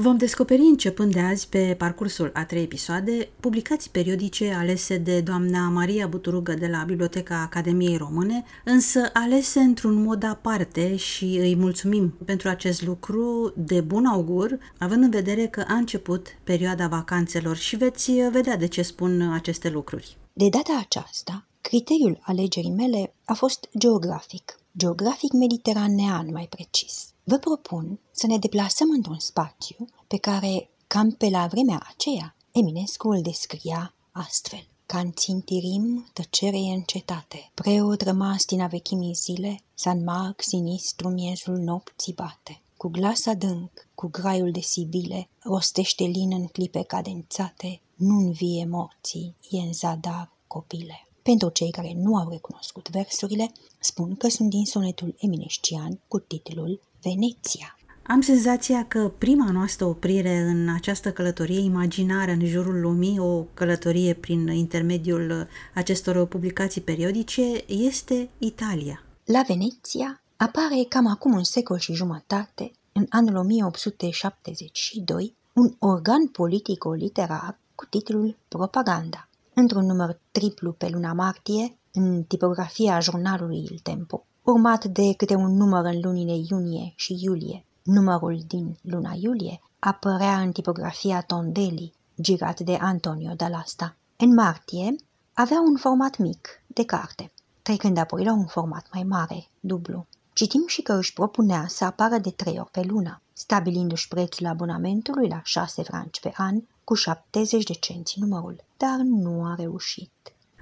Vom descoperi începând de azi, pe parcursul a trei episoade, publicații periodice alese de doamna Maria Buturugă de la Biblioteca Academiei Române, însă alese într-un mod aparte și îi mulțumim pentru acest lucru de bun augur, având în vedere că a început perioada vacanțelor și veți vedea de ce spun aceste lucruri. De data aceasta, criteriul alegerii mele a fost geografic, geografic mediteranean mai precis. Vă propun să ne deplasăm într-un spațiu pe care, cam pe la vremea aceea, Eminescu îl descria astfel. Ca țintirim tăcere încetate, preot rămas din avechimii zile, San Marc sinistru miezul nopții bate. Cu glas adânc, cu graiul de sibile, rostește lin în clipe cadențate, nu vie morții, e în zadar copile. Pentru cei care nu au recunoscut versurile, spun că sunt din sonetul eminescian cu titlul Veneția. Am senzația că prima noastră oprire în această călătorie imaginară în jurul lumii, o călătorie prin intermediul acestor publicații periodice, este Italia. La Veneția apare cam acum un secol și jumătate, în anul 1872, un organ politico-literar cu titlul Propaganda, într-un număr triplu pe luna martie, în tipografia jurnalului Il Tempo, urmat de câte un număr în lunile iunie și iulie. Numărul din luna iulie apărea în tipografia Tondelli, girat de Antonio Dall'Asta. În martie avea un format mic, de carte, trecând apoi la un format mai mare, dublu. Citim și că își propunea să apară de trei ori pe lună, stabilindu-și prețul abonamentului la 6 franci pe an, cu 70 de cenți numărul, dar nu a reușit.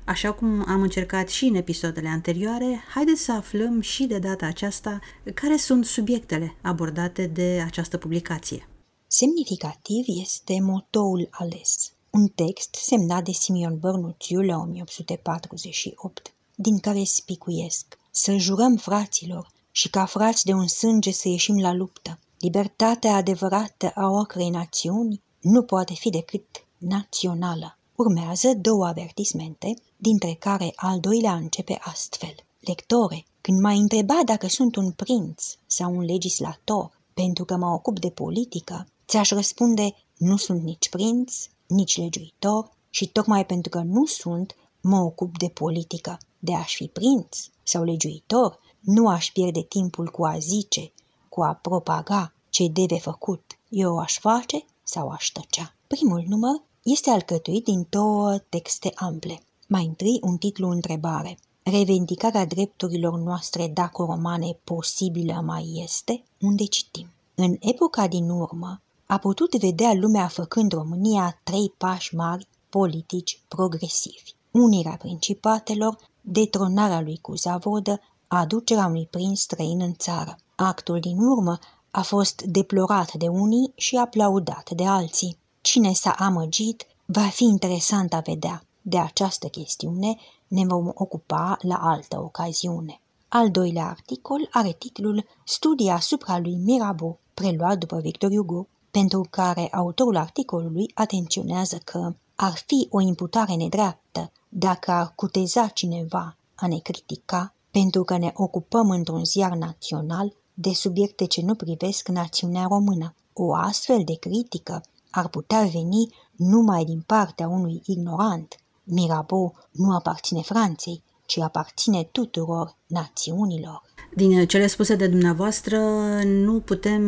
Așa cum am încercat și în episoadele anterioare, haideți să aflăm și de data aceasta care sunt subiectele abordate de această publicație. Semnificativ este motoul ales, un text semnat de Simion Bărnuțiu la 1848, din care spicuiesc să jurăm fraților și ca frați de un sânge să ieșim la luptă. Libertatea adevărată a oricărei națiuni nu poate fi decât națională. Urmează două avertismente, dintre care al doilea începe astfel. Lectore, când m-ai întrebat dacă sunt un prinț sau un legislator, pentru că mă ocup de politică, ți-aș răspunde, nu sunt nici prinț, nici legiuitor și tocmai pentru că nu sunt, mă ocup de politică. De a fi prinț sau legiuitor, nu aș pierde timpul cu a zice, cu a propaga ce deve făcut. Eu aș face sau aș tăcea. Primul număr este alcătuit din două texte ample. Mai întâi un titlu întrebare. Revendicarea drepturilor noastre daco-romane posibilă mai este? Unde citim. În epoca din urmă, a putut vedea lumea făcând România trei pași mari politici progresivi. Unirea principatelor, detronarea lui Cuzavodă, aducerea unui prinț străin în țară. Actul din urmă a fost deplorat de unii și aplaudat de alții. Cine s-a amăgit va fi interesant a vedea. De această chestiune ne vom ocupa la altă ocaziune. Al doilea articol are titlul Studii asupra lui Mirabeau, preluat după Victor Hugo, pentru care autorul articolului atenționează că ar fi o imputare nedreaptă dacă ar cuteza cineva a ne critica pentru că ne ocupăm într-un ziar național de subiecte ce nu privesc națiunea română. O astfel de critică ar putea veni numai din partea unui ignorant. Mirabeau nu aparține Franței, ci aparține tuturor națiunilor. Din cele spuse de dumneavoastră, nu putem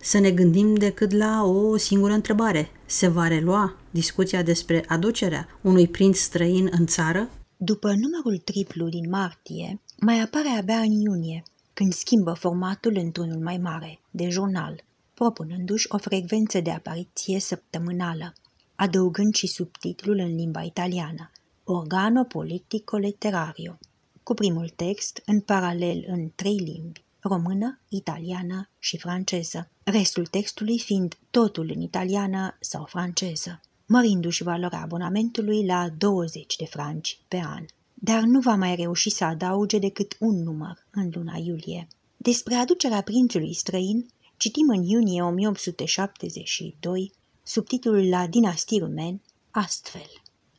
să ne gândim decât la o singură întrebare. Se va relua discuția despre aducerea unui prinț străin în țară? După numărul triplu din martie, mai apare abia în iunie, când schimbă formatul într-unul mai mare, de jurnal, propunându-și o frecvență de apariție săptămânală, adăugând și subtitlul în limba italiană, Organo Politico Letterario, cu primul text în paralel în trei limbi, română, italiană și franceză, restul textului fiind totul în italiană sau franceză, mărindu-și valoarea abonamentului la 20 de franci pe an. Dar nu va mai reuși să adauge decât un număr în luna iulie. Despre aducerea prințului străin citim în iunie 1872 subtitlul la Dinastie Rumen astfel.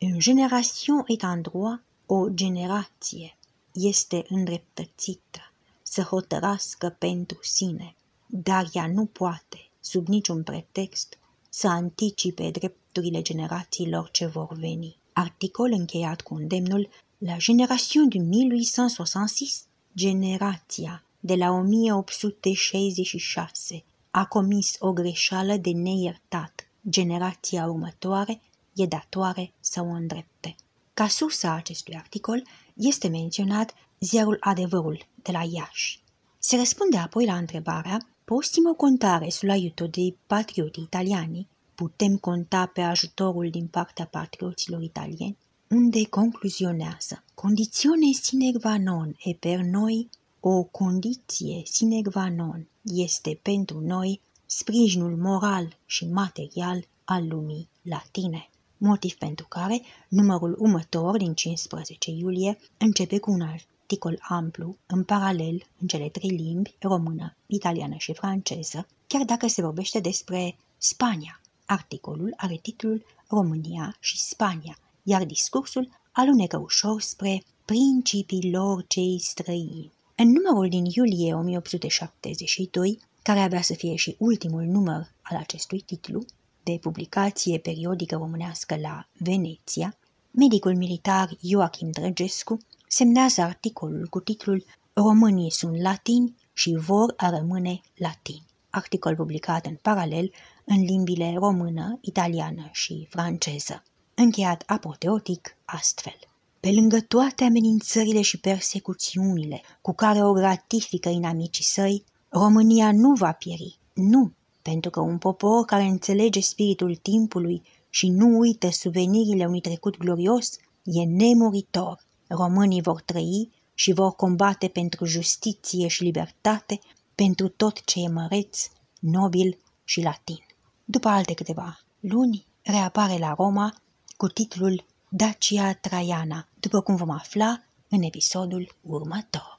Une génération est en droit, o generație este îndreptățită să hotărască pentru sine, dar ea nu poate sub niciun pretext, să anticipe drepturile generațiilor ce vor veni. Articol încheiat cu îndemnul La génération de 1866, generația de la 1866 a comis o greșeală de neiertat. Generația următoare e datoare să o îndrepte. Ca sursa acestui articol este menționat ziarul Adevărul de la Iași. Se răspunde apoi la întrebarea Possiamo contare sull'aiuto dei patrioti italiani? Putem conta pe ajutorul din partea patrioților italieni? Unde concluzionează Condizione sine qua non e per noi o condiție sine qua non este pentru noi sprijinul moral și material al lumii latine motiv pentru care numărul următor din 15 iulie începe cu un articol amplu, în paralel, în cele trei limbi, română, italiană și franceză, chiar dacă se vorbește despre Spania. Articolul are titlul România și Spania, iar discursul alunecă ușor spre principii lor cei străini. În numărul din iulie 1872, care avea să fie și ultimul număr al acestui titlu, de publicație periodică românească la Veneția, medicul militar Joachim Drăgescu semnează articolul cu titlul Românii sunt latini și vor a rămâne latini. Articol publicat în paralel în limbile română, italiană și franceză. Încheiat apoteotic astfel. Pe lângă toate amenințările și persecuțiunile cu care o gratifică inamicii săi, România nu va pieri, nu, pentru că un popor care înțelege spiritul timpului și nu uită suvenirile unui trecut glorios e nemuritor. Românii vor trăi și vor combate pentru justiție și libertate, pentru tot ce e măreț, nobil și latin. După alte câteva luni, reapare la Roma cu titlul Dacia Traiana, după cum vom afla în episodul următor.